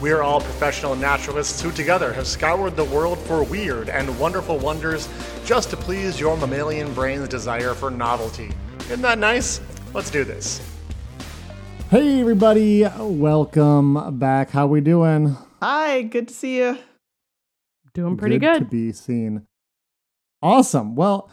We are all professional naturalists who together have scoured the world for weird and wonderful wonders just to please your mammalian brain's desire for novelty. Isn't that nice? Let's do this. Hey everybody, welcome back. How we doing? Hi, good to see you. Doing pretty good. good. to be seen. Awesome. Well,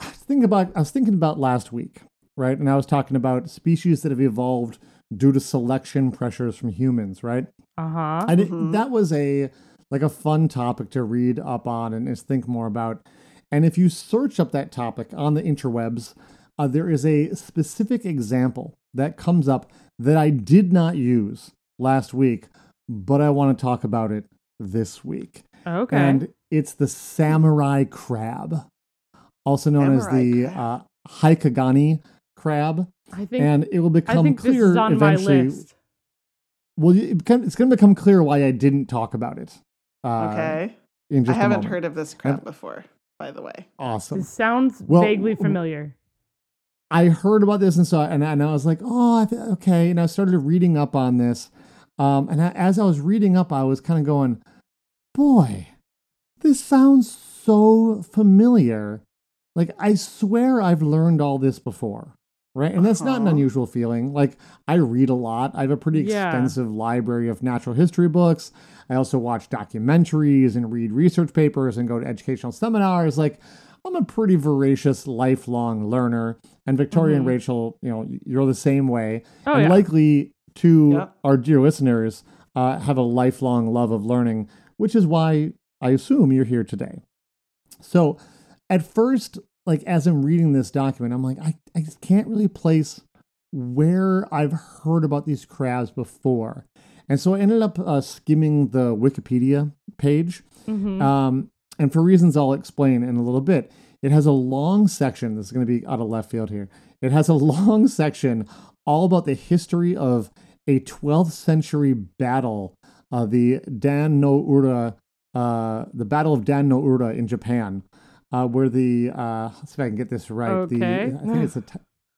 I was thinking about I was thinking about last week, right? And I was talking about species that have evolved due to selection pressures from humans, right? Uh huh. I did, Mhm. that was a like a fun topic to read up on and just think more about. And if you search up that topic on the interwebs, uh, there is a specific example that comes up that I did not use last week, but I want to talk about it this week. Okay. And it's the samurai crab, also known as the crab. uh, Heikegani crab. I think And it will I become think this clear is on eventually. my list. Well, it become, it's going to become clear why I didn't talk about it. Uh, okay. In I just a haven't moment. heard of this crab before, by the way. Awesome. This sounds Well, vaguely familiar. I heard about this and saw, and, and I was like, oh, I th- okay. And I started reading up on this. Um, and I, as I was reading up, I was kind of going, boy, this sounds so familiar. Like, I swear I've learned all this before. Right. And that's not an Uh-huh. unusual feeling. Like, I read a lot. I have a pretty Yeah. extensive library of natural history books. I also watch documentaries and read research papers and go to educational seminars. Like, I'm a pretty voracious, lifelong learner. And Victoria and Mhm. Rachel, you know, you're the same way. Oh and yeah. likely to Yeah. our dear listeners uh, have a lifelong love of learning, which is why I assume you're here today. So, at first, like as I'm reading this document, I'm like, I, I just can't really place where I've heard about these crabs before. And so I ended up uh, skimming the Wikipedia page. Mhm. Um, and for reasons I'll explain in a little bit, it has a long section. This is going to be out of left field here. It has a long section all about the history of a 12th century battle, uh, the Dan no Ura, uh, the Battle of Dan no Ura in Japan, uh, where the uh, let's see if I can get this right. The Okay. I think it's the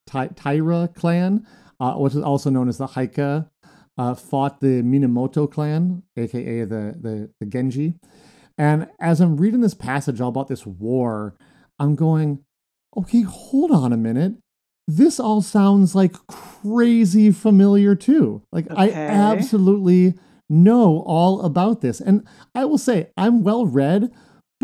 Ty- Taira clan, uh, which is also known as the Heike, uh, fought the Minamoto clan, aka the the, the Genji. And as I'm reading this passage all about this war, I'm going, okay, hold on a minute. This all sounds like crazy familiar too. Like I absolutely know all about this. And I will say I'm well read,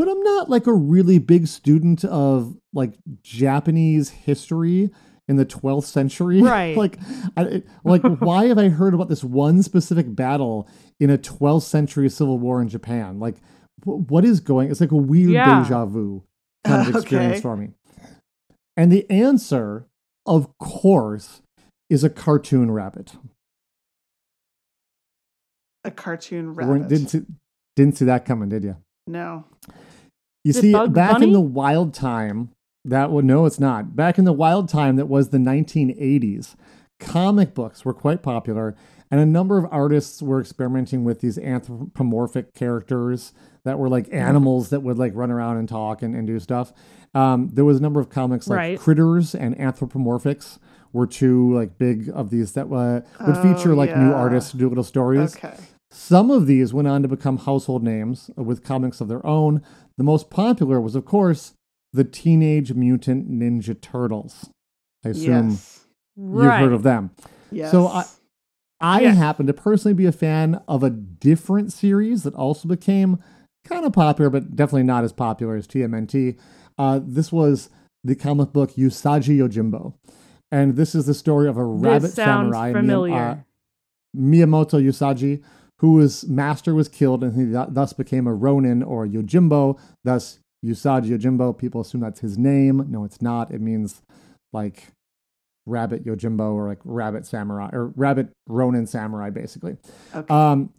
but I'm not like a really big student of like Japanese history in the 12th century. Right. like I, like why have I heard about this one specific battle in a 12th century civil war in Japan? Like wh- what is going? It's like a weird Yeah. deja vu kind of experience Okay. for me. And the answer, of course, is a cartoon rabbit. A cartoon rabbit. Didn't see, didn't see that coming, did you? no. You Is see, back in the wild time, that would no, it's not. Back in the wild time that was the 1980s, comic books were quite popular, and a number of artists were experimenting with these anthropomorphic characters that were like animals that would like run around and talk and, and do stuff. Um, there was a number of comics like Right. Critters and Anthropomorphics were two like big of these that uh, would Oh, feature like new artists to do little stories. Okay. Some of these went on to become household names with comics of their own. The most popular was, of course, the Teenage Mutant Ninja Turtles. I assume Yes. you've right. heard of them. Yes. So I- I Yes. happen to personally be a fan of a different series that also became kind of popular, but definitely not as popular as TMNT. Uh, this was the comic book Usagi Yojimbo. And this is the story of a rabbit samurai, Miyam- familiar. uh, Miyamoto Usagi, whose master was killed and he thus became a Ronin or Yojimbo. Thus, Usagi Yojimbo, people assume that's his name. No, it's not. It means like rabbit Yojimbo or like rabbit samurai or rabbit Ronin samurai, basically. okay. Um,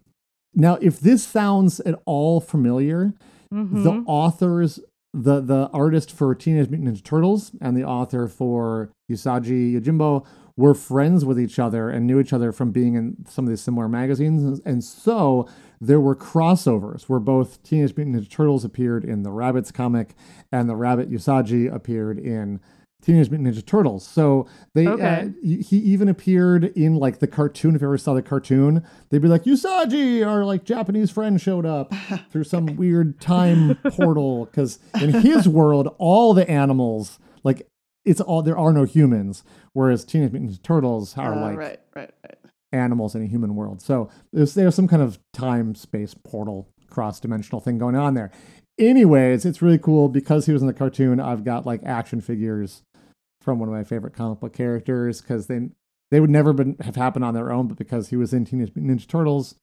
now, if this sounds at all familiar, Mhm. the authors the the artist for Teenage Mutant Ninja Turtles and the author for Usagi Yojimbo were friends with each other and knew each other from being in some of these similar magazines, and so there were crossovers where both Teenage Mutant Ninja Turtles appeared in the Rabbits comic, and the Rabbit Usagi appeared in Teenage Mutant Ninja Turtles. So they uh, Okay. y- he even appeared in like the cartoon. If you ever saw the cartoon, they'd be like Usagi, our like Japanese friend showed up through some weird time portal. Because in his world, all the animals like it's all there are no humans, whereas Teenage Mutant Ninja Turtles are Uh, like right, right, right. animals in a human world. So there's there's some kind of time space portal cross dimensional thing going on there. Anyways, it's really cool because he was in the cartoon. I've got like action figures from one of my favorite comic book characters because they they would never been, have happened on their own, but because he was in Teenage Mutant Ninja Turtles,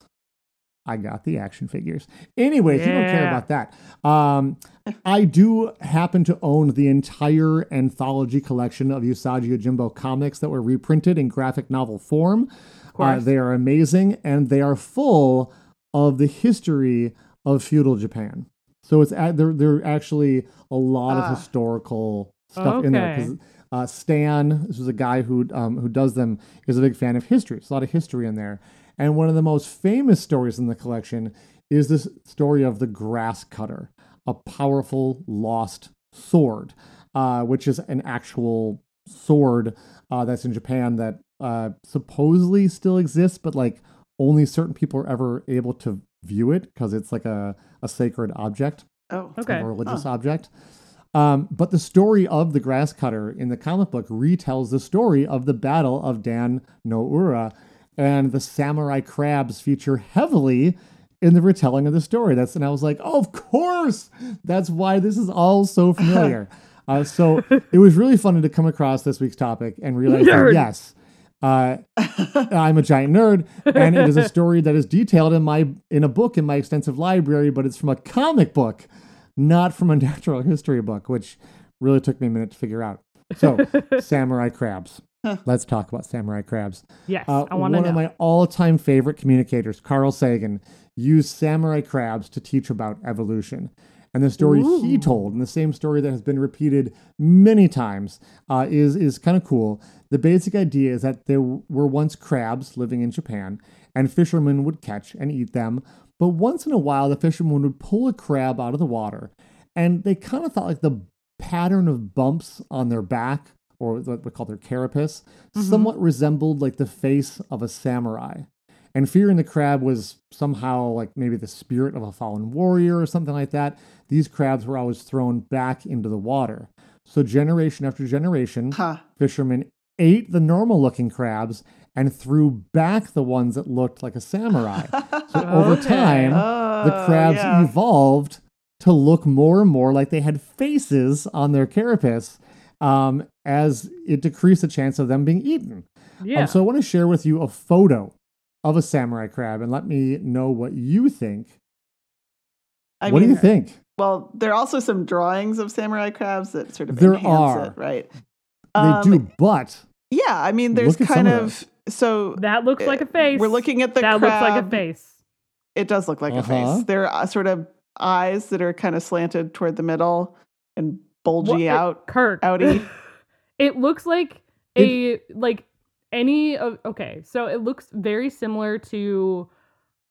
I got the action figures. Anyways, you don't care about that. Um, I do happen to own the entire anthology collection of Usagi Yojimbo comics that were reprinted in graphic novel form. Uh, they are amazing and they are full of the history of feudal Japan. So it's there. There are actually a lot Ah. of historical stuff in there because uh, Stan, this is a guy who um, who does them, is a big fan of history. There's a lot of history in there, and one of the most famous stories in the collection is this story of the grass cutter, a powerful lost sword, uh, which is an actual sword uh, that's in Japan that uh, supposedly still exists, but like only certain people are ever able to view it because it's like a, a sacred object Oh, like Okay. a religious Huh. object. Um, but the story of the grass cutter in the comic book retells the story of the Battle of Dan no Ura, and the samurai crabs feature heavily in the retelling of the story. That's and I was like, oh, of course, that's why this is all so familiar. uh, so it was really funny to come across this week's topic and realize that yes, uh, I'm a giant nerd, and it is a story that is detailed in my in a book in my extensive library, but it's from a comic book, not from a natural history book, which really took me a minute to figure out. So, samurai crabs. Let's talk about samurai crabs. Yes, Uh, I want to one know. of my all-time favorite communicators, Carl Sagan, used samurai crabs to teach about evolution. And the story he told, and the same story that has been repeated many times, uh, is is kind of cool. The basic idea is that there were once crabs living in Japan, and fishermen would catch and eat them. But once in a while, the fishermen would pull a crab out of the water, and they kind of thought like the pattern of bumps on their back, or what we call their carapace, somewhat resembled like the face of a samurai. And fearing the crab was somehow like maybe the spirit of a fallen warrior or something like that. These crabs were always thrown back into the water. So generation after generation, huh. fishermen ate the normal looking crabs and threw back the ones that looked like a samurai. So over time, the Oh, crabs yeah. evolved to look more and more like they had faces on their carapace um, as it decreased the chance of them being eaten. yeah. Um, so I want to share with you a photo of a samurai crab and let me know what you think. I what mean, do you think? Well, there are also some drawings of samurai crabs that sort of There enhance are. it, right? They Um, do, but Yeah, I mean, there's kind of of so that looks like a face. We're looking at the that looks like a face. It does look like a Uh-huh. face. There are sort of eyes that are kind of slanted toward the middle and bulgy What- out. Kirk. outie. it looks like a like any of okay, so it looks very similar to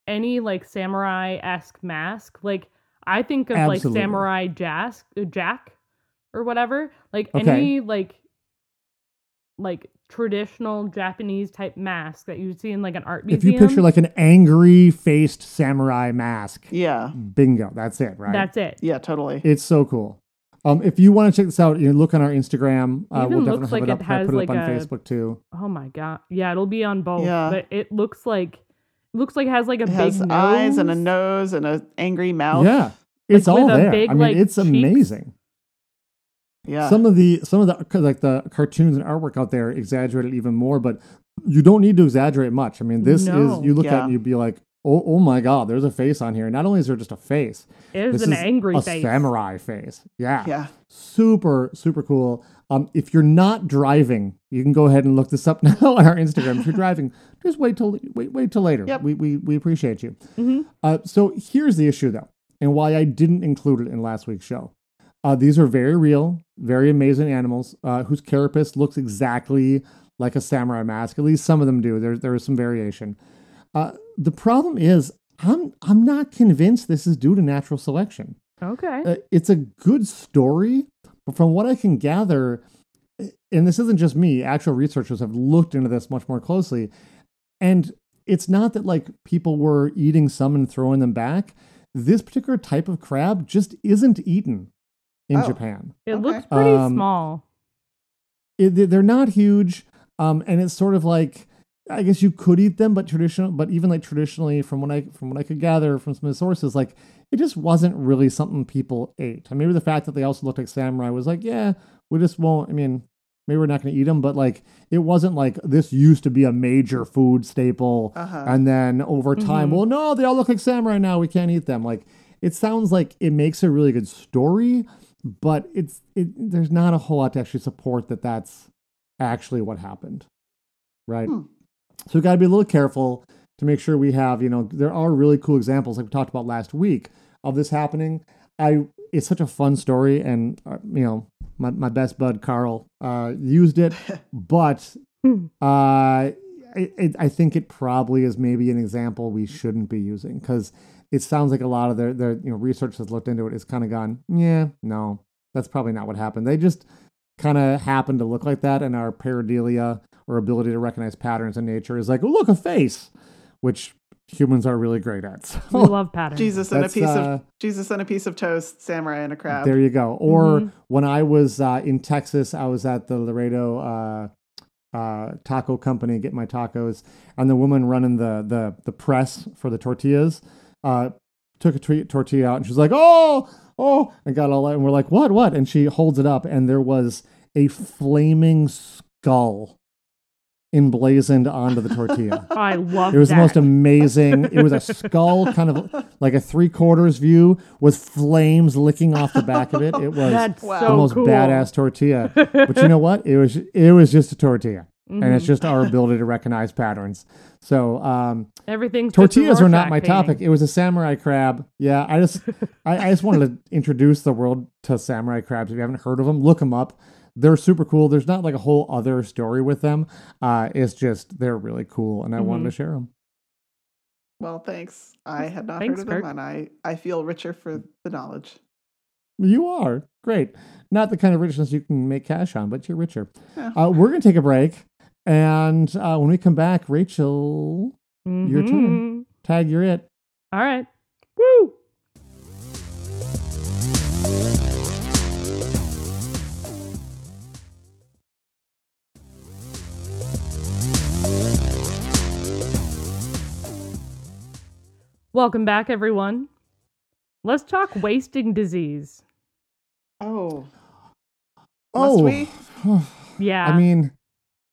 any like samurai esque mask. Like I think of Absolutely. like samurai jask, uh, Jack or whatever. Like Okay. any like like traditional Japanese type mask that you would see in like an art museum. if you picture like an angry faced samurai mask, Yeah, bingo, that's it, right? that's it. yeah, totally. It's so cool. Um, if you want to check this out, you look on our Instagram. Uh, Even we'll definitely looks have like it it up. I'll has put it like up on a- Facebook too. Oh my god. Yeah, it'll be on both. Yeah. But it looks like looks like it has like a It big has nose. eyes and a nose and an angry mouth. Yeah, it's Like, all with a there. big, I mean, like, it's cheeks. amazing. yeah. Some of the some of the like the cartoons and artwork out there exaggerate it even more, but you don't need to exaggerate much. I mean, this No. is you look at it and you'd be like, oh, oh my god, there's a face on here. Not only is there just a face, It is this an is angry a face. samurai face. Yeah, yeah, super super cool. Um, if you're not driving, you can go ahead and look this up now on our Instagram. If you're driving, just wait till wait wait till later. Yep. We we we appreciate you. Mhm. Uh, so here's the issue though, and why I didn't include it in last week's show. Uh, these are very real, very amazing animals uh, whose carapace looks exactly like a samurai mask. At least some of them do. There, there is some variation. Uh, the problem is, I'm I'm not convinced this is due to natural selection. Okay. Uh, it's a good story, but from what I can gather, and this isn't just me, actual researchers have looked into this much more closely, and it's not that like people were eating some and throwing them back. This particular type of crab just isn't eaten in Oh. Japan. it okay. looks pretty Um, small. It, they- they're not huge, um, and it's sort of like I guess you could eat them, but traditional, but even like traditionally, from what I from what I could gather from some of the sources, like it just wasn't really something people ate. And maybe the fact that they also looked like samurai was like, yeah, we just won't. I mean, maybe we're not going to eat them, but like it wasn't like this used to be a major food staple, Uh-huh. and then over time, Mhm. well, no, they all look like samurai now. We can't eat them. Like it sounds like it makes a really good story, but it's it. There's not a whole lot to actually support that that's actually what happened, right? Hmm. So we got to be a little careful to make sure we have, you know, there are really cool examples like we talked about last week of this happening. I it's such a fun story, and uh, you know, my my best bud Carl uh, used it, but Hmm. uh, I, I I think it probably is maybe an example we shouldn't be using because it sounds like a lot of their their you know research that's looked into it is kind of gone. Yeah, no, that's probably not what happened. They just kind of happened to look like that, and our pareidolia or ability to recognize patterns in nature is like, oh, look, a face, which humans are really great at. So we love patterns. Jesus and a piece uh, of Jesus and a piece of toast, samurai and a crab. There you go. Or Mhm. when I was uh, in Texas, I was at the Laredo uh, uh, taco company get my tacos, and the woman running the the the press for the tortillas uh, took a tortilla out, and she's like, "Oh, oh!" and got all that, and we're like, "What? What?" And she holds it up, and there was a flaming skull emblazoned onto the tortilla. I love It was that. the most amazing. It was a skull, kind of like a three quarters view with flames licking off the back of it. It was That's Wow. so the most cool. badass tortilla. But you know what? It was it was just a tortilla, and it's Mhm. just our ability to recognize patterns. So um, a tortillas are not my painting. topic. It was a samurai crab. Yeah, I just I, I just wanted to introduce the world to samurai crabs. If you haven't heard of them, look them up. They're super cool. There's not like a whole other story with them. Uh, it's just they're really cool, and I wanted Mhm. to share them. Well, thanks. I had not Thanks, heard of them, and I I feel richer for the knowledge. You are great. Not the kind of richness you can make cash on, but you're richer. Yeah. Uh, we're gonna take a break, and uh, when we come back, Rachel, Your turn. Mhm. tag you're it. All right. Woo! Welcome back, everyone. Let's talk wasting disease. Oh, Oh, Must we? Yeah. I mean,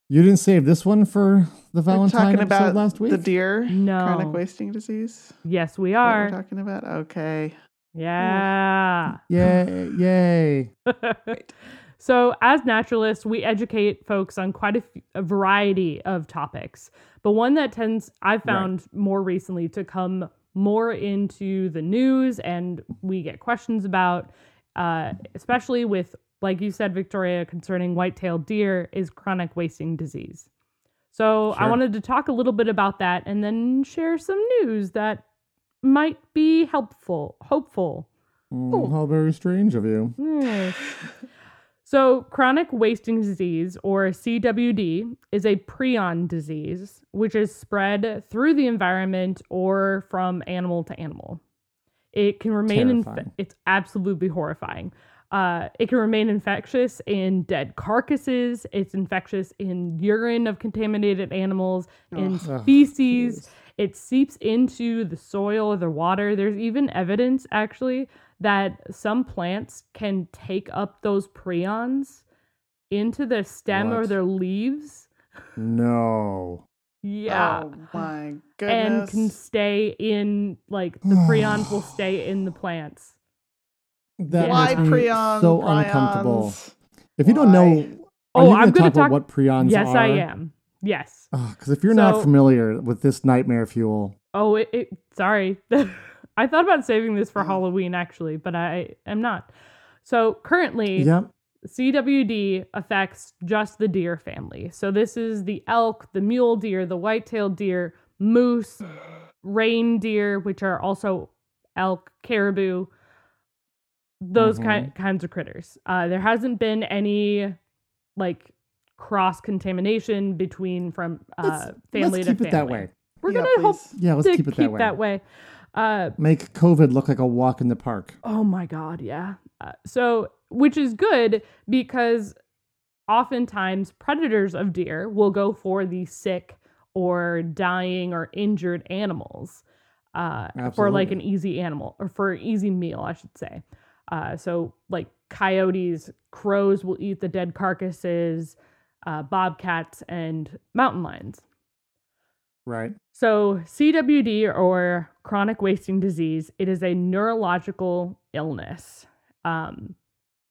you didn't save this one for the we're Valentine talking episode about last week. the deer No. chronic wasting disease. yes, we Is that what are. we're talking about. Okay. Yeah. Yay! Yay! so, as naturalists, we educate folks on quite a, f- a variety of topics. But one that tends, I've found more recently to come more into the news and we get questions about, uh, especially with, like you said, Victoria, concerning white-tailed deer, is chronic wasting disease. So, I wanted to talk a little bit about that and then share some news that might be helpful, hopeful. Mm, how very strange of you. Yes. So, chronic wasting disease, or CWD, is a prion disease which is spread through the environment or from animal to animal. It can remain in. It's absolutely horrifying. Uh, it can remain infectious in dead carcasses. It's infectious in urine of contaminated animals, in Ugh, feces. jeez. It seeps into the soil or the water. There's even evidence, actually, that some plants can take up those prions into their stem or their leaves. No. Yeah. Oh my goodness. and can stay in, like, the prions will stay in the plants. That Why makes me prions? so uncomfortable. If you don't know, are Oh, you I'm going to talk about talk- what prions are. yes, are? I am. Yes. Ah, because if you're not familiar with this nightmare fuel, Oh, it, it sorry. I thought about saving this for Oh. Halloween actually, but I am not. So currently, Yep. CWD affects just the deer family. So this is the elk, the mule deer, the white-tailed deer, moose, reindeer, which are also elk, caribou, those Mhm. ki- kinds of critters. Uh, there hasn't been any like cross contamination between from uh, Let's- family let's to keep it that family. way. We're Yeah, gonna hope. Yeah, let's keep it that way. Uh, Make COVID look like a walk in the park. Oh my God, yeah. Uh, so, which is good because oftentimes predators of deer will go for the sick or dying or injured animals uh, for like an easy animal or for an easy meal, I should say. Uh, so, like coyotes, crows will eat the dead carcasses, uh, bobcats, and mountain lions. Right. So, CWD or chronic wasting disease, it is a neurological illness. Um,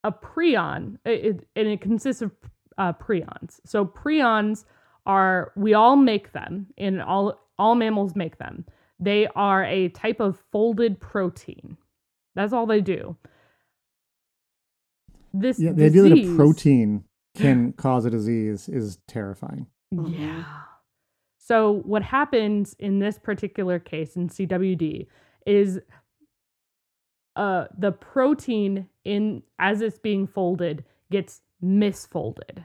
a prion, it, it- and it consists of uh, prions. So, prions are we all make them, and all all mammals make them. They are a type of folded protein. That's all they do. This Yeah, the idea that a protein can cause a disease is terrifying. Yeah. So what happens in this particular case in CWD is uh the protein in as it's being folded gets misfolded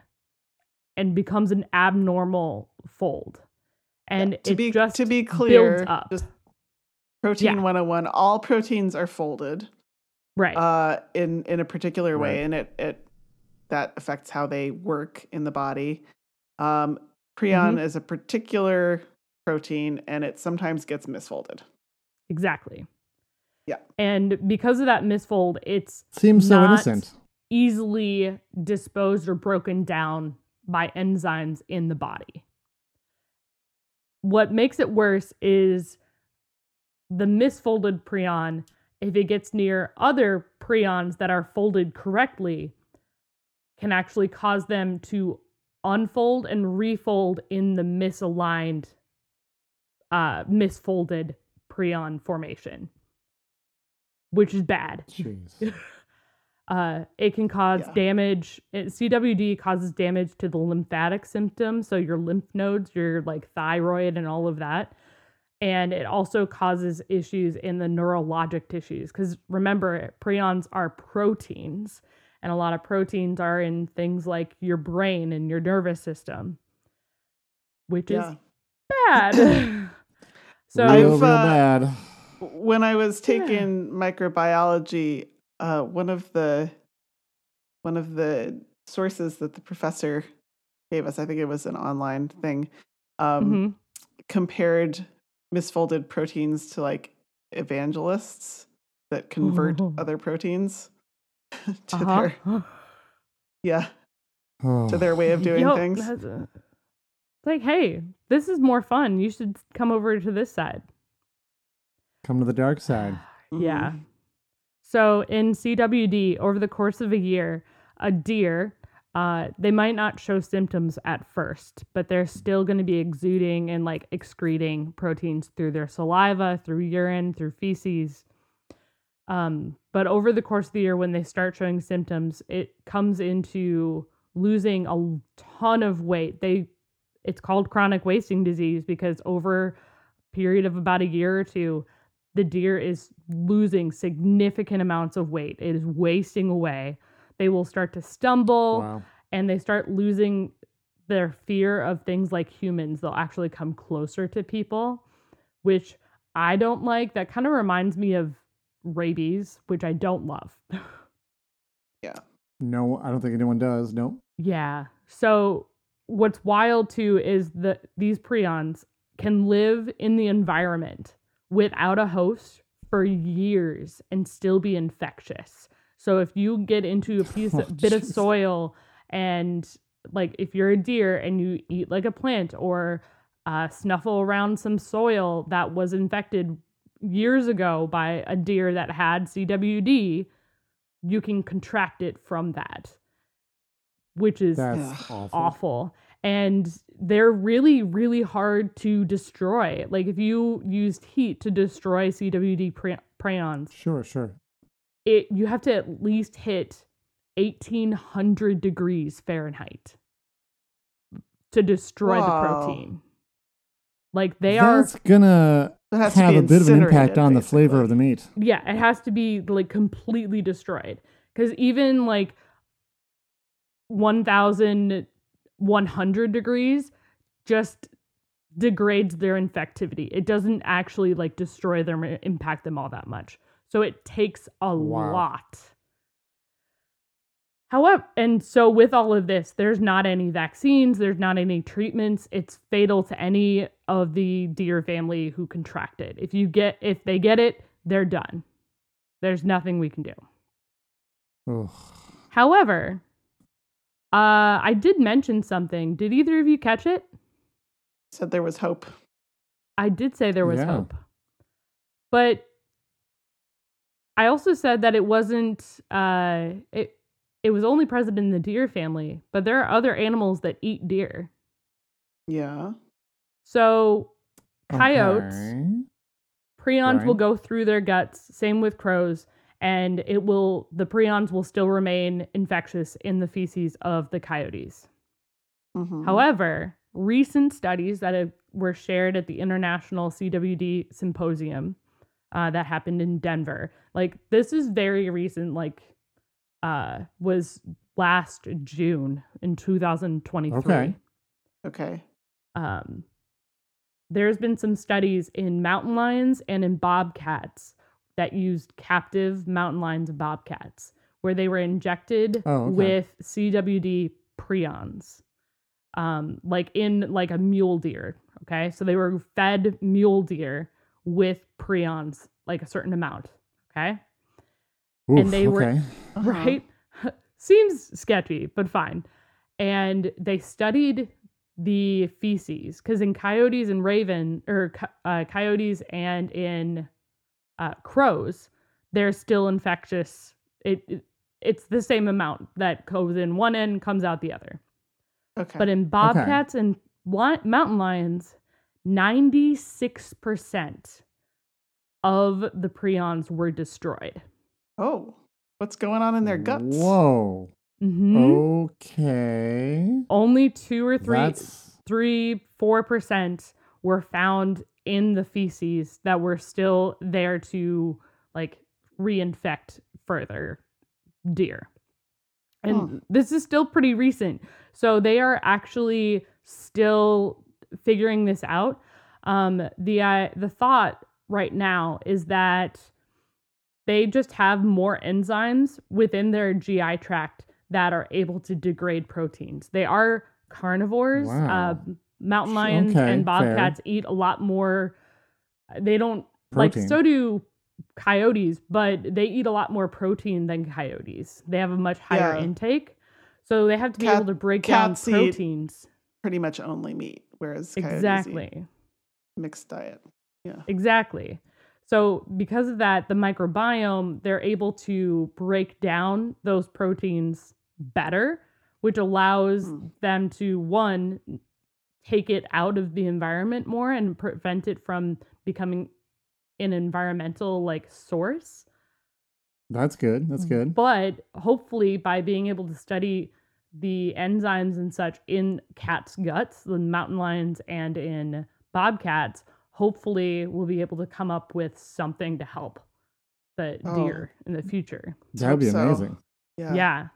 and becomes an abnormal fold. And to it be just to be clear, builds up. just protein Yeah. 101, all proteins are folded right. uh, in in a particular way, Right. and it it that affects how they work in the body. Um, prion Mm-hmm. is a particular protein, and it sometimes gets misfolded. exactly. Yeah. And because of that misfold, it's Seems so Not- innocent. easily disposed or broken down by enzymes in the body. What makes it worse is the misfolded prion, if it gets near other prions that are folded correctly, can actually cause them to unfold and refold in the misaligned, uh, misfolded prion formation, which is bad. Uh, it can cause Yeah. damage. It, CWD causes damage to the lymphatic symptom, so your lymph nodes, your like thyroid, and all of that. And it also causes issues in the neurologic tissues because remember, prions are proteins, and a lot of proteins are in things like your brain and your nervous system, which Yeah. is bad. so real, I've, real uh, bad. when I was taking microbiology, uh, one of the one of the sources that the professor gave us, I think it was an online thing, um, mhm. compared misfolded proteins to like evangelists that convert Ooh. other proteins to Uh-huh. their yeah to their way of doing Yo, things. a- It's like, hey, this is more fun. You should come over to this side. Come to the dark side. Yeah. Mhm. So in CWD, over the course of a year, a deer, uh, they might not show symptoms at first, but they're still going to be exuding and like excreting proteins through their saliva, through urine, through feces. Um, but over the course of the year, when they start showing symptoms, it comes into losing a ton of weight. They, it's called chronic wasting disease because over a period of about a year or two, the deer is losing significant amounts of weight. It is wasting away. They will start to stumble Wow. and they start losing their fear of things like humans. They'll actually come closer to people, which I don't like. That kind of reminds me of rabies, which I don't love. Yeah. No, I don't think anyone does. No. Yeah. So what's wild too is that these prions can live in the environment without a host for years and still be infectious. So if you get into a piece Oh, of bit of soil and like if you're a deer and you eat like a plant or uh, snuffle around some soil that was infected years ago by a deer that had CWD, you can contract it from that, which is That's awful. awful. And they're really, really hard to destroy. Like if you used heat to destroy CWD pri- prions, Sure, sure. it you have to at least hit 1800 degrees Fahrenheit to destroy the protein. Like they are That's gonna It have a bit of an impact incinerated, on the flavor of the meat. yeah, it has to be like completely destroyed cuz even like 1100 degrees just degrades their infectivity. It doesn't actually like destroy them or impact them all that much. So it takes a Wow. lot. However, and so with all of this, there's not any vaccines, there's not any treatments. It's fatal to any of the deer family who contract it. If you get if they get it, they're done. There's nothing we can do. Ugh. However, uh I did mention something. Did either of you catch it? Said there was hope. I did say there was Yeah. hope. But I also said that it wasn't uh it it was only present in the deer family, but there are other animals that eat deer. Yeah. So coyotes, Okay. prions will go through their guts, same with crows, and it will the prions will still remain infectious in the feces of the coyotes. Mhm. However, recent studies that have, were shared at the International CWD Symposium uh, that happened in Denver, like this is very recent, like uh, was last June in 2023. Okay. Okay. Um, there's been some studies in mountain lions and in bobcats that used captive mountain lions and bobcats where they were injected Oh, okay. with CWD prions, um, like in like a mule deer. Okay, so they were fed mule deer with prions, like a certain amount. Okay, Oof, they were- okay. Uh-huh. right? Seems sketchy, but fine. And they studied the feces because in coyotes and raven or uh, coyotes and in uh, crows, they're still infectious. It, it it's the same amount that goes in one end comes out the other. Okay. But in bobcats and li- mountain lions, 96% of the prions were destroyed. Oh, what's going on in their guts? Whoa. Mhm. Okay. only two or three, That's three, four percent were found in the feces that were still there to like reinfect further deer. And this is still pretty recent. So they are actually still figuring this out. Um, the uh, the thought right now is that they just have more enzymes within their GI tract that are able to degrade proteins. They are carnivores. Wow. Uh, mountain lions Okay, and fair. bobcats eat a lot more. They don't like so do coyotes, but they eat a lot more protein than coyotes. They have a much higher Yeah. intake, so they have to be Cat- able to break down cats eat proteins. Pretty much only meat, whereas coyotes eat Exactly. mixed diet. Yeah. Exactly. So, because of that, the microbiome, they're able to break down those proteins better, which allows Hmm. them to, one, take it out of the environment more and prevent it from becoming an environmental like source. that's good. That's good. But hopefully, by being able to study the enzymes and such in cats' guts, the mountain lions, and in bobcats, hopefully we'll be able to come up with something to help the Oh. deer in the future. That would be so. amazing. Yeah. Yeah.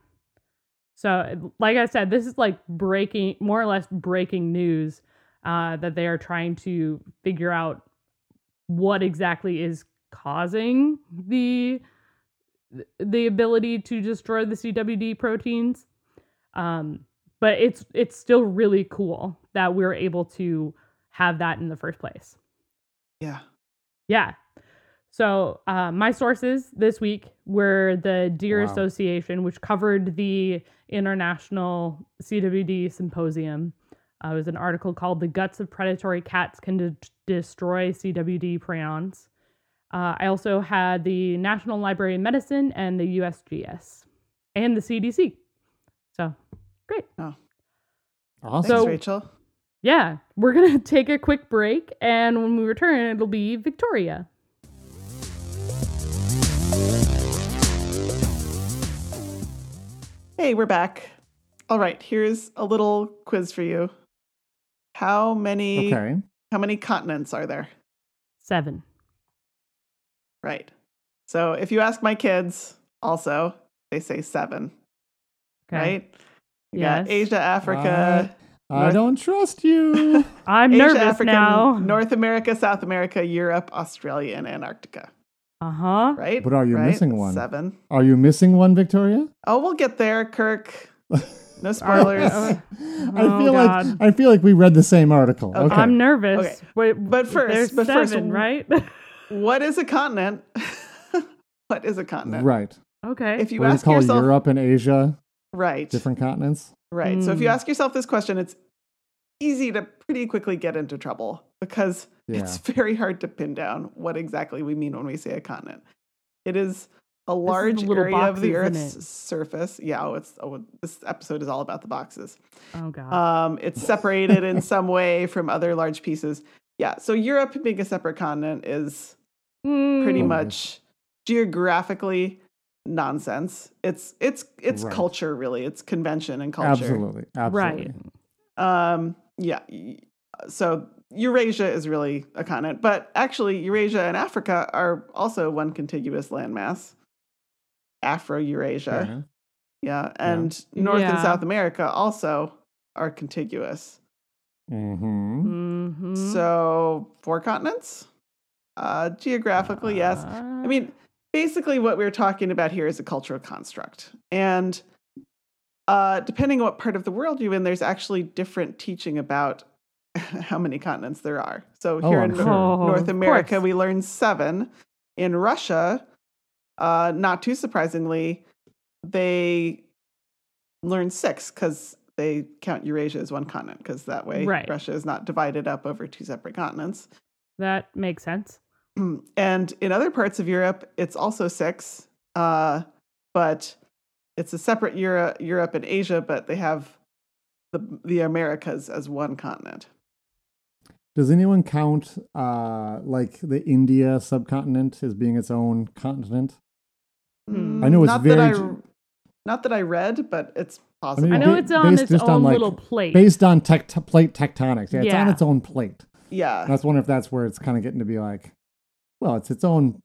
So, like I said, this is like breaking, more or less breaking news uh, that they are trying to figure out what exactly is causing the the ability to destroy the CWD proteins. Um, but it's it's still really cool that we're able to have that in the first place. Yeah. Yeah. So uh, my sources this week were the Deer Wow. Association, which covered the International CWD Symposium. Uh, it was an article called "The Guts of Predatory Cats Can De- Destroy CWD Prions." Uh, I also had the National Library of Medicine and the USGS and the CDC. So great. Awesome. Thanks, So- Rachel. Yeah, we're gonna take a quick break, and when we return, it'll be Victoria. Hey, we're back. All right, here's a little quiz for you. How many Okay. how many continents are there? Seven. Right. So if you ask my kids, also, they say seven, Okay. right? You Yes. got Asia, Africa, I don't trust you. I'm Asia, nervous Africa, now. North America, South America, Europe, Australia, and Antarctica. Uh huh. Right? But are you Right? missing one? Seven. Are you missing one, Victoria? Oh, we'll get there, Kirk. No spoilers. Uh, I Oh, feel God. like I feel like we read the same article. Okay. Okay. I'm nervous. Okay. Wait, But first- there's but first, right? what is a continent? what is a continent? right. okay. If you What do you ask call yourself, Europe and Asia right, different continents? Right. So if you Mm. ask yourself this question, it's easy to pretty quickly get into trouble because it's very hard to pin down what exactly we mean when we say a continent. It is a large little area of the Earth's surface. Yeah, oh, it's oh, this episode is all about the boxes. oh god. Um, it's separated in some way from other large pieces. Yeah, so Europe being a separate continent is pretty Mm, Mm. much geographically nonsense. It's it's it's Right. culture really. It's convention and culture. Absolutely. Absolutely. Right. Um yeah. So Eurasia is really a continent, but actually Eurasia and Africa are also one contiguous landmass. Afro-Eurasia. Okay. Yeah, and North and South America also are contiguous. Mm-hmm. mhm. So, four continents? Uh, geographically, yes. I Uh, mean, basically, what we're talking about here is a cultural construct. And uh, depending on what part of the world you're in, there's actually different teaching about how many continents there are. So, Oh, here I'm in sure. Oh, North America, we learn seven. In Russia, uh, not too surprisingly, they learn six because they count Eurasia as one continent because that way Right. Russia is not divided up over two separate continents. that makes sense. and in other parts of Europe, it's also six, uh, but it's a separate Euro- Europe and Asia, but they have the the Americas as one continent. Does anyone count uh like the India subcontinent as being its own continent? Hmm. I know it's not that I, very- not that I read, but it's possible. mean, I know ba- it's on its just own on, like, little plate. Based on tect- plate tectonics. Yeah, it's on its own plate. yeah, I was wondering if that's where it's kind of getting to be like, well, it's its own,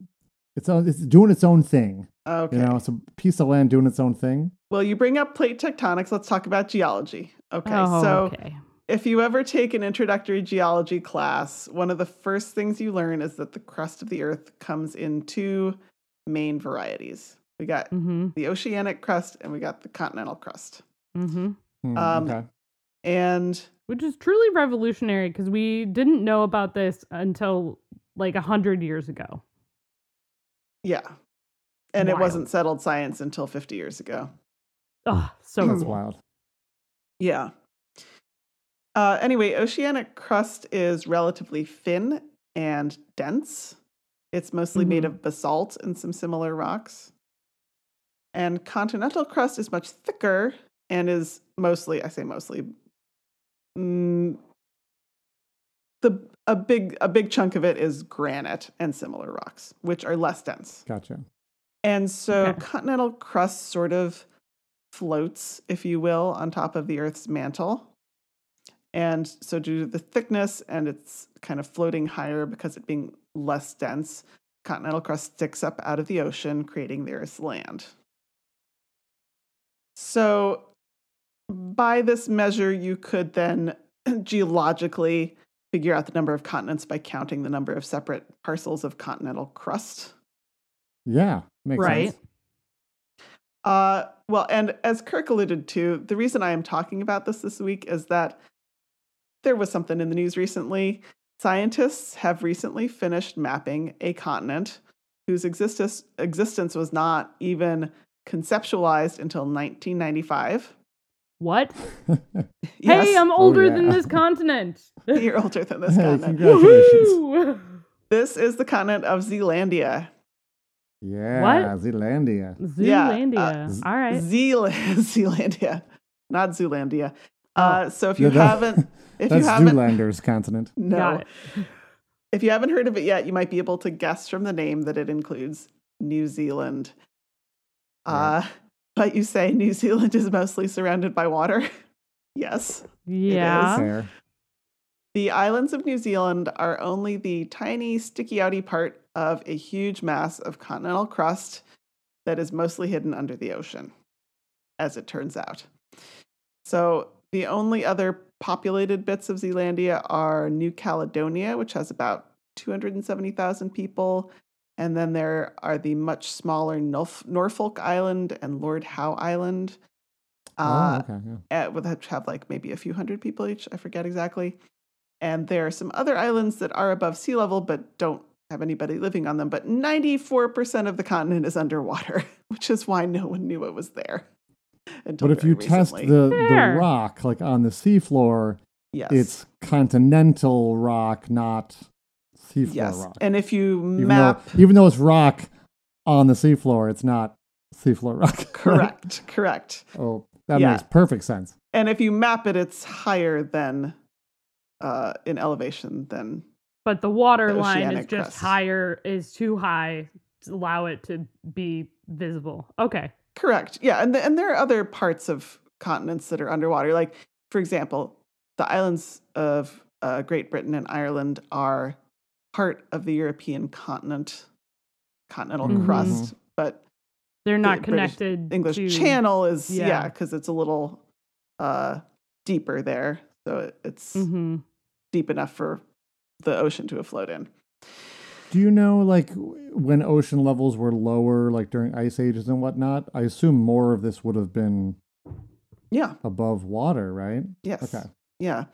it's own, it's doing its own thing. okay. You know, it's a piece of land doing its own thing. Well, you bring up plate tectonics. Let's talk about geology. Okay, oh, so okay. if you ever take an introductory geology class, one of the first things you learn is that the crust of the Earth comes in two main varieties. We got Mm-hmm. the oceanic crust and we got the continental crust. Mm-hmm. Hmm, Um, okay. And Which is truly revolutionary because we didn't know about this until like a hundred years ago. yeah, and it wasn't settled science until 50 years ago. Oh, so That's cool. wild. Yeah. Uh, anyway, oceanic crust is relatively thin and dense. It's mostly made Mhm. of basalt and some similar rocks. And continental crust is much thicker and is mostly, I say mostly, mm, the a big a big chunk of it is granite and similar rocks, which are less dense. Gotcha. And so Okay. continental crust sort of floats, if you will, on top of the Earth's mantle. And so, due to the thickness and it's kind of floating higher because it being less dense, continental crust sticks up out of the ocean, creating the Earth's land. So, by this measure, you could then geologically figure out the number of continents by counting the number of separate parcels of continental crust. Yeah, makes Right. sense. Uh, well, and as Kirk alluded to, the reason I am talking about this this week is that there was something in the news recently. Scientists have recently finished mapping a continent whose existence existence was not even conceptualized until 1995. What? Yes, Hey, I'm older yeah. than this continent. you're older than this Hey, continent. congratulations. This is the continent of Zealandia. Yeah, What? Zealandia. Yeah, uh, z- All right. Zeal- Zealandia, not Zoolandia. Oh. Uh, so if you Yeah, that- haven't, if That's you haven't, Zoolander's continent. no, If you haven't heard of it yet, you might be able to guess from the name that it includes New Zealand. Uh, but you say New Zealand is mostly surrounded by water. yes. Yeah. Fair. The islands of New Zealand are only the tiny, sticky outy part of a huge mass of continental crust that is mostly hidden under the ocean, as it turns out. So the only other populated bits of Zealandia are New Caledonia, which has about 270,000 people. And then there are the much smaller Norf- Norfolk Island and Lord Howe Island, uh, oh, okay. Yeah. at, with which have like maybe a few hundred people each. I forget exactly. And there are some other islands that are above sea level but don't have anybody living on them. But 94% of the continent is underwater, which is why no one knew it was there. Until But if very you test the, the rock, like on the seafloor, yes. it's continental rock, not seafloor yes. rock. And if you even map though even though it's rock on the seafloor, it's not seafloor rock. correct, correct. Oh, that Yeah. makes perfect sense. And if you map it, it's higher than uh, in elevation than But the water The line is just crust. higher, is too high to allow it to be visible. Okay. Correct. Yeah, and th- and there are other parts of continents that are underwater. Like, for example, the islands of uh, Great Britain and Ireland are part of the European continent, continental Mhm. crust, but They're not British connected. English to, Channel is yeah, yeah. because it's a little uh, deeper there, so it, it's Mhm. deep enough for the ocean to have flowed in. Do you know, like, when ocean levels were lower, like during ice ages and whatnot? I assume more of this would have been Yeah. above water, right? Yes. Okay. Yeah.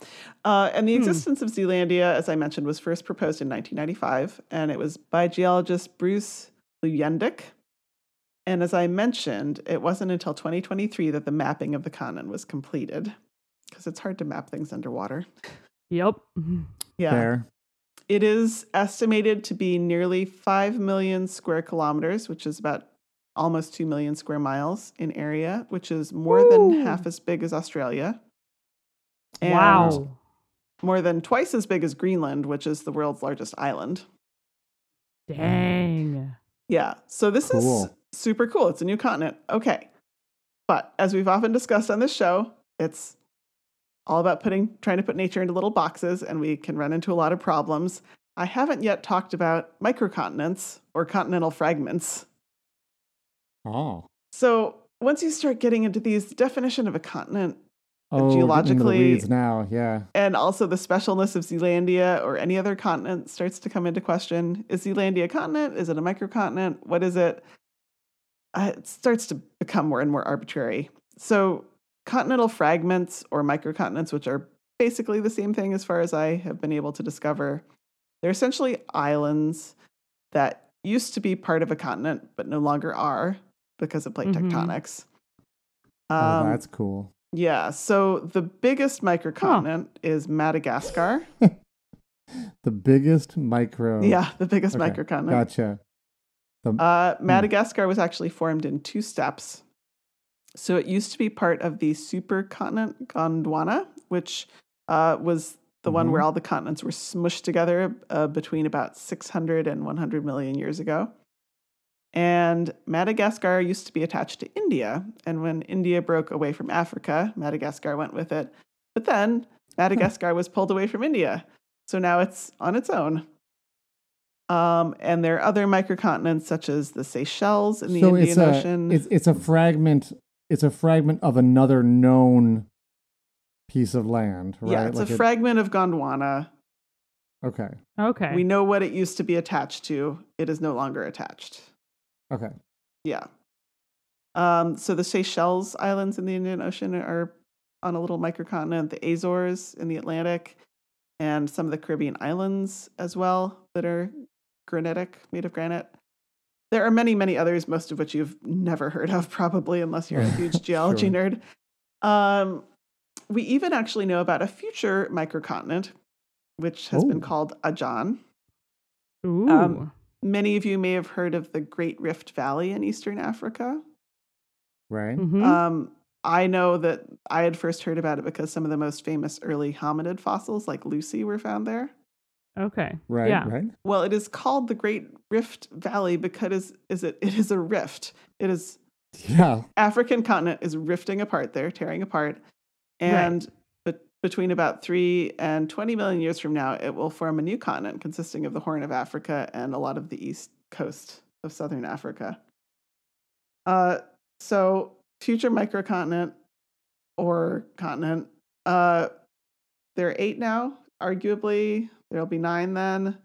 Uh, and the Hmm. existence of Zealandia, as I mentioned, was first proposed in 1995, and it was by geologist Bruce Luyendyk. And as I mentioned, it wasn't until 2023 that the mapping of the continent was completed, because it's hard to map things underwater. Yep. Yeah. Fair. It is estimated to be nearly 5 million square kilometers, which is about almost 2 million square miles in area, which is more than half as big as Australia. And wow. more than twice as big as Greenland, which is the world's largest island. Dang. Yeah. So this Cool. is super cool. It's a new continent. Okay. But as we've often discussed on this show, it's all about putting trying to put nature into little boxes and we can run into a lot of problems. I haven't yet talked about microcontinents or continental fragments. Oh. So once you start getting into these, the definition of a continent Oh, geologically- now. Yeah. and also the specialness of Zealandia or any other continent starts to come into question. Is Zealandia a continent? Is it a microcontinent? What is it? Uh, it starts to become more and more arbitrary. So, continental fragments or microcontinents, which are basically the same thing as far as I have been able to discover, they're essentially islands that used to be part of a continent but no longer are because of plate Mhm. tectonics. oh, Um, that's cool. Yeah, so the biggest microcontinent is Madagascar. The biggest micro. Yeah, the biggest Okay, microcontinent. Gotcha. The, Uh, Madagascar was actually formed in two steps. So it used to be part of the supercontinent Gondwana, which uh, was the one Mhm. where all the continents were smushed together uh, between about 600 and 100 million years ago. And Madagascar used to be attached to India. And when India broke away from Africa, Madagascar went with it. But then Madagascar was pulled away from India. So now it's on its own. Um, and there are other microcontinents such as the Seychelles in the so Indian it's a Ocean. it's it's a fragment. It's a fragment of another known piece of land, right? yeah, it's Like a it- fragment of Gondwana. Okay. Okay. We know what it used to be attached to. It is no longer attached. Okay. Yeah. Um, so the Seychelles Islands in the Indian Ocean are on a little microcontinent, the Azores in the Atlantic, and some of the Caribbean islands as well that are granitic, made of granite. There are many, many others, most of which you've never heard of, probably, unless you're a huge geology Sure. nerd. Um, we even actually know about a future microcontinent, which has been Oh. called Ajan. Ooh. um, Many of you may have heard of the Great Rift Valley in Eastern Africa. Right. Mhm. Um, I know that I had first heard about it because some of the most famous early hominid fossils, like Lucy, were found there. okay. Right. Yeah. Right. Well, it is called the Great Rift Valley because is, is it, it is a rift. It is Yeah. African continent is rifting apart there, tearing apart. And be- between about 3 and 20 million years from now, it will form a new continent consisting of the Horn of Africa and a lot of the east coast of southern Africa. Uh, so, future microcontinent or continent, uh, there are eight now, arguably. There'll be nine then,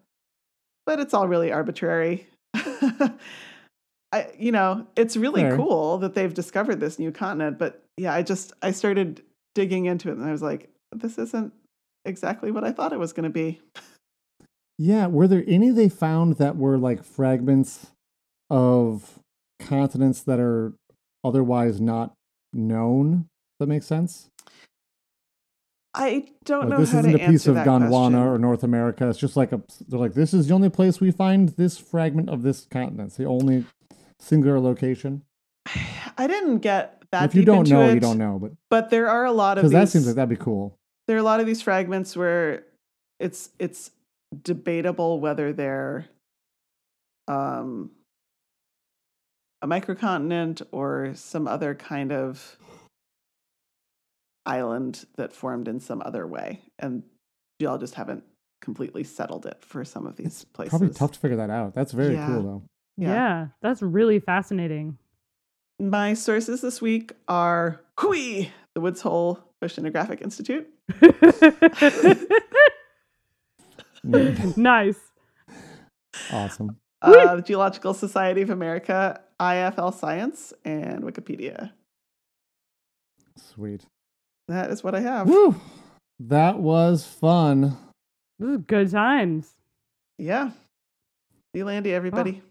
but it's all really arbitrary. I, you know, it's really Fair. cool that they've discovered this new continent, but yeah, I just I started digging into it and I was like, this isn't exactly what I thought it was going to be. Yeah. Were there any they found that were like fragments of continents that are otherwise not known? That makes sense. I don't Like, know this how isn't to a piece of Gondwana question. or North America. It's just like a. They're like, this is the only place we find this fragment of this continent. It's the only singular location. I didn't get that if you don't know, it, you don't know. But But there are a lot of because that seems like that'd be cool. There are a lot of these fragments where it's it's debatable whether they're um a microcontinent or some other kind of island that formed in some other way and y'all just haven't completely settled it for some of these places Probably tough to figure that out. That's very Yeah. cool though. Yeah. that's really fascinating. my sources this week are WHOI the woods hole oceanographic institute nice. awesome. uh, the geological society of america ifl science and wikipedia Sweet. that is what i have Woo! That was fun. This is good times. Yeah. Zealandia, everybody.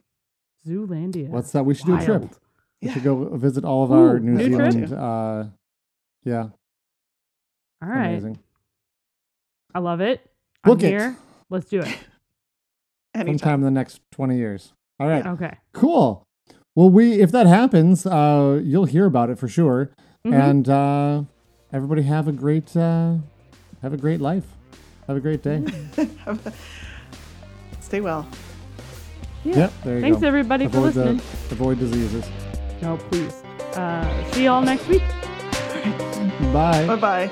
Zoolandia. What's that? We should do a trip. We Yeah. should go visit all of our Ooh, New new. Zealand. Uh, yeah, All right. amazing. I love it. Book I'm it. here. Let's do it. Anytime. Sometime in the next twenty years. All right. Okay. Cool. Well, we if that happens, uh, you'll hear about it for sure. Mhm. And uh, everybody have a great uh, have a great life. Have a great day. Stay well. Yeah. Yep. There you Thanks go. everybody for avoid the listening. avoid diseases. No, please. Uh, see y'all next week. Bye. Bye bye.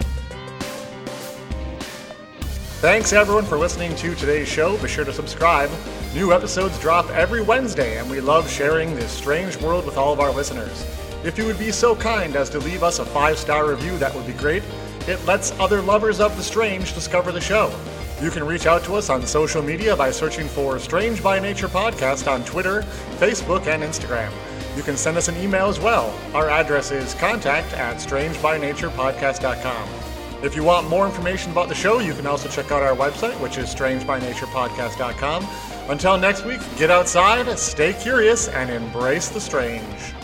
Thanks everyone for listening to today's show. Be sure to subscribe. New episodes drop every Wednesday, and we love sharing this strange world with all of our listeners. If you would be so kind as to leave us a five star review, that would be great. It lets other lovers of the strange discover the show. You can reach out to us on social media by searching for Strange by Nature Podcast on Twitter, Facebook, and Instagram. You can send us an email as well. Our address is contact at strangebynaturepodcast.com. If you want more information about the show, you can also check out our website, which is strangebynaturepodcast.com. Until next week, get outside, stay curious, and embrace the strange.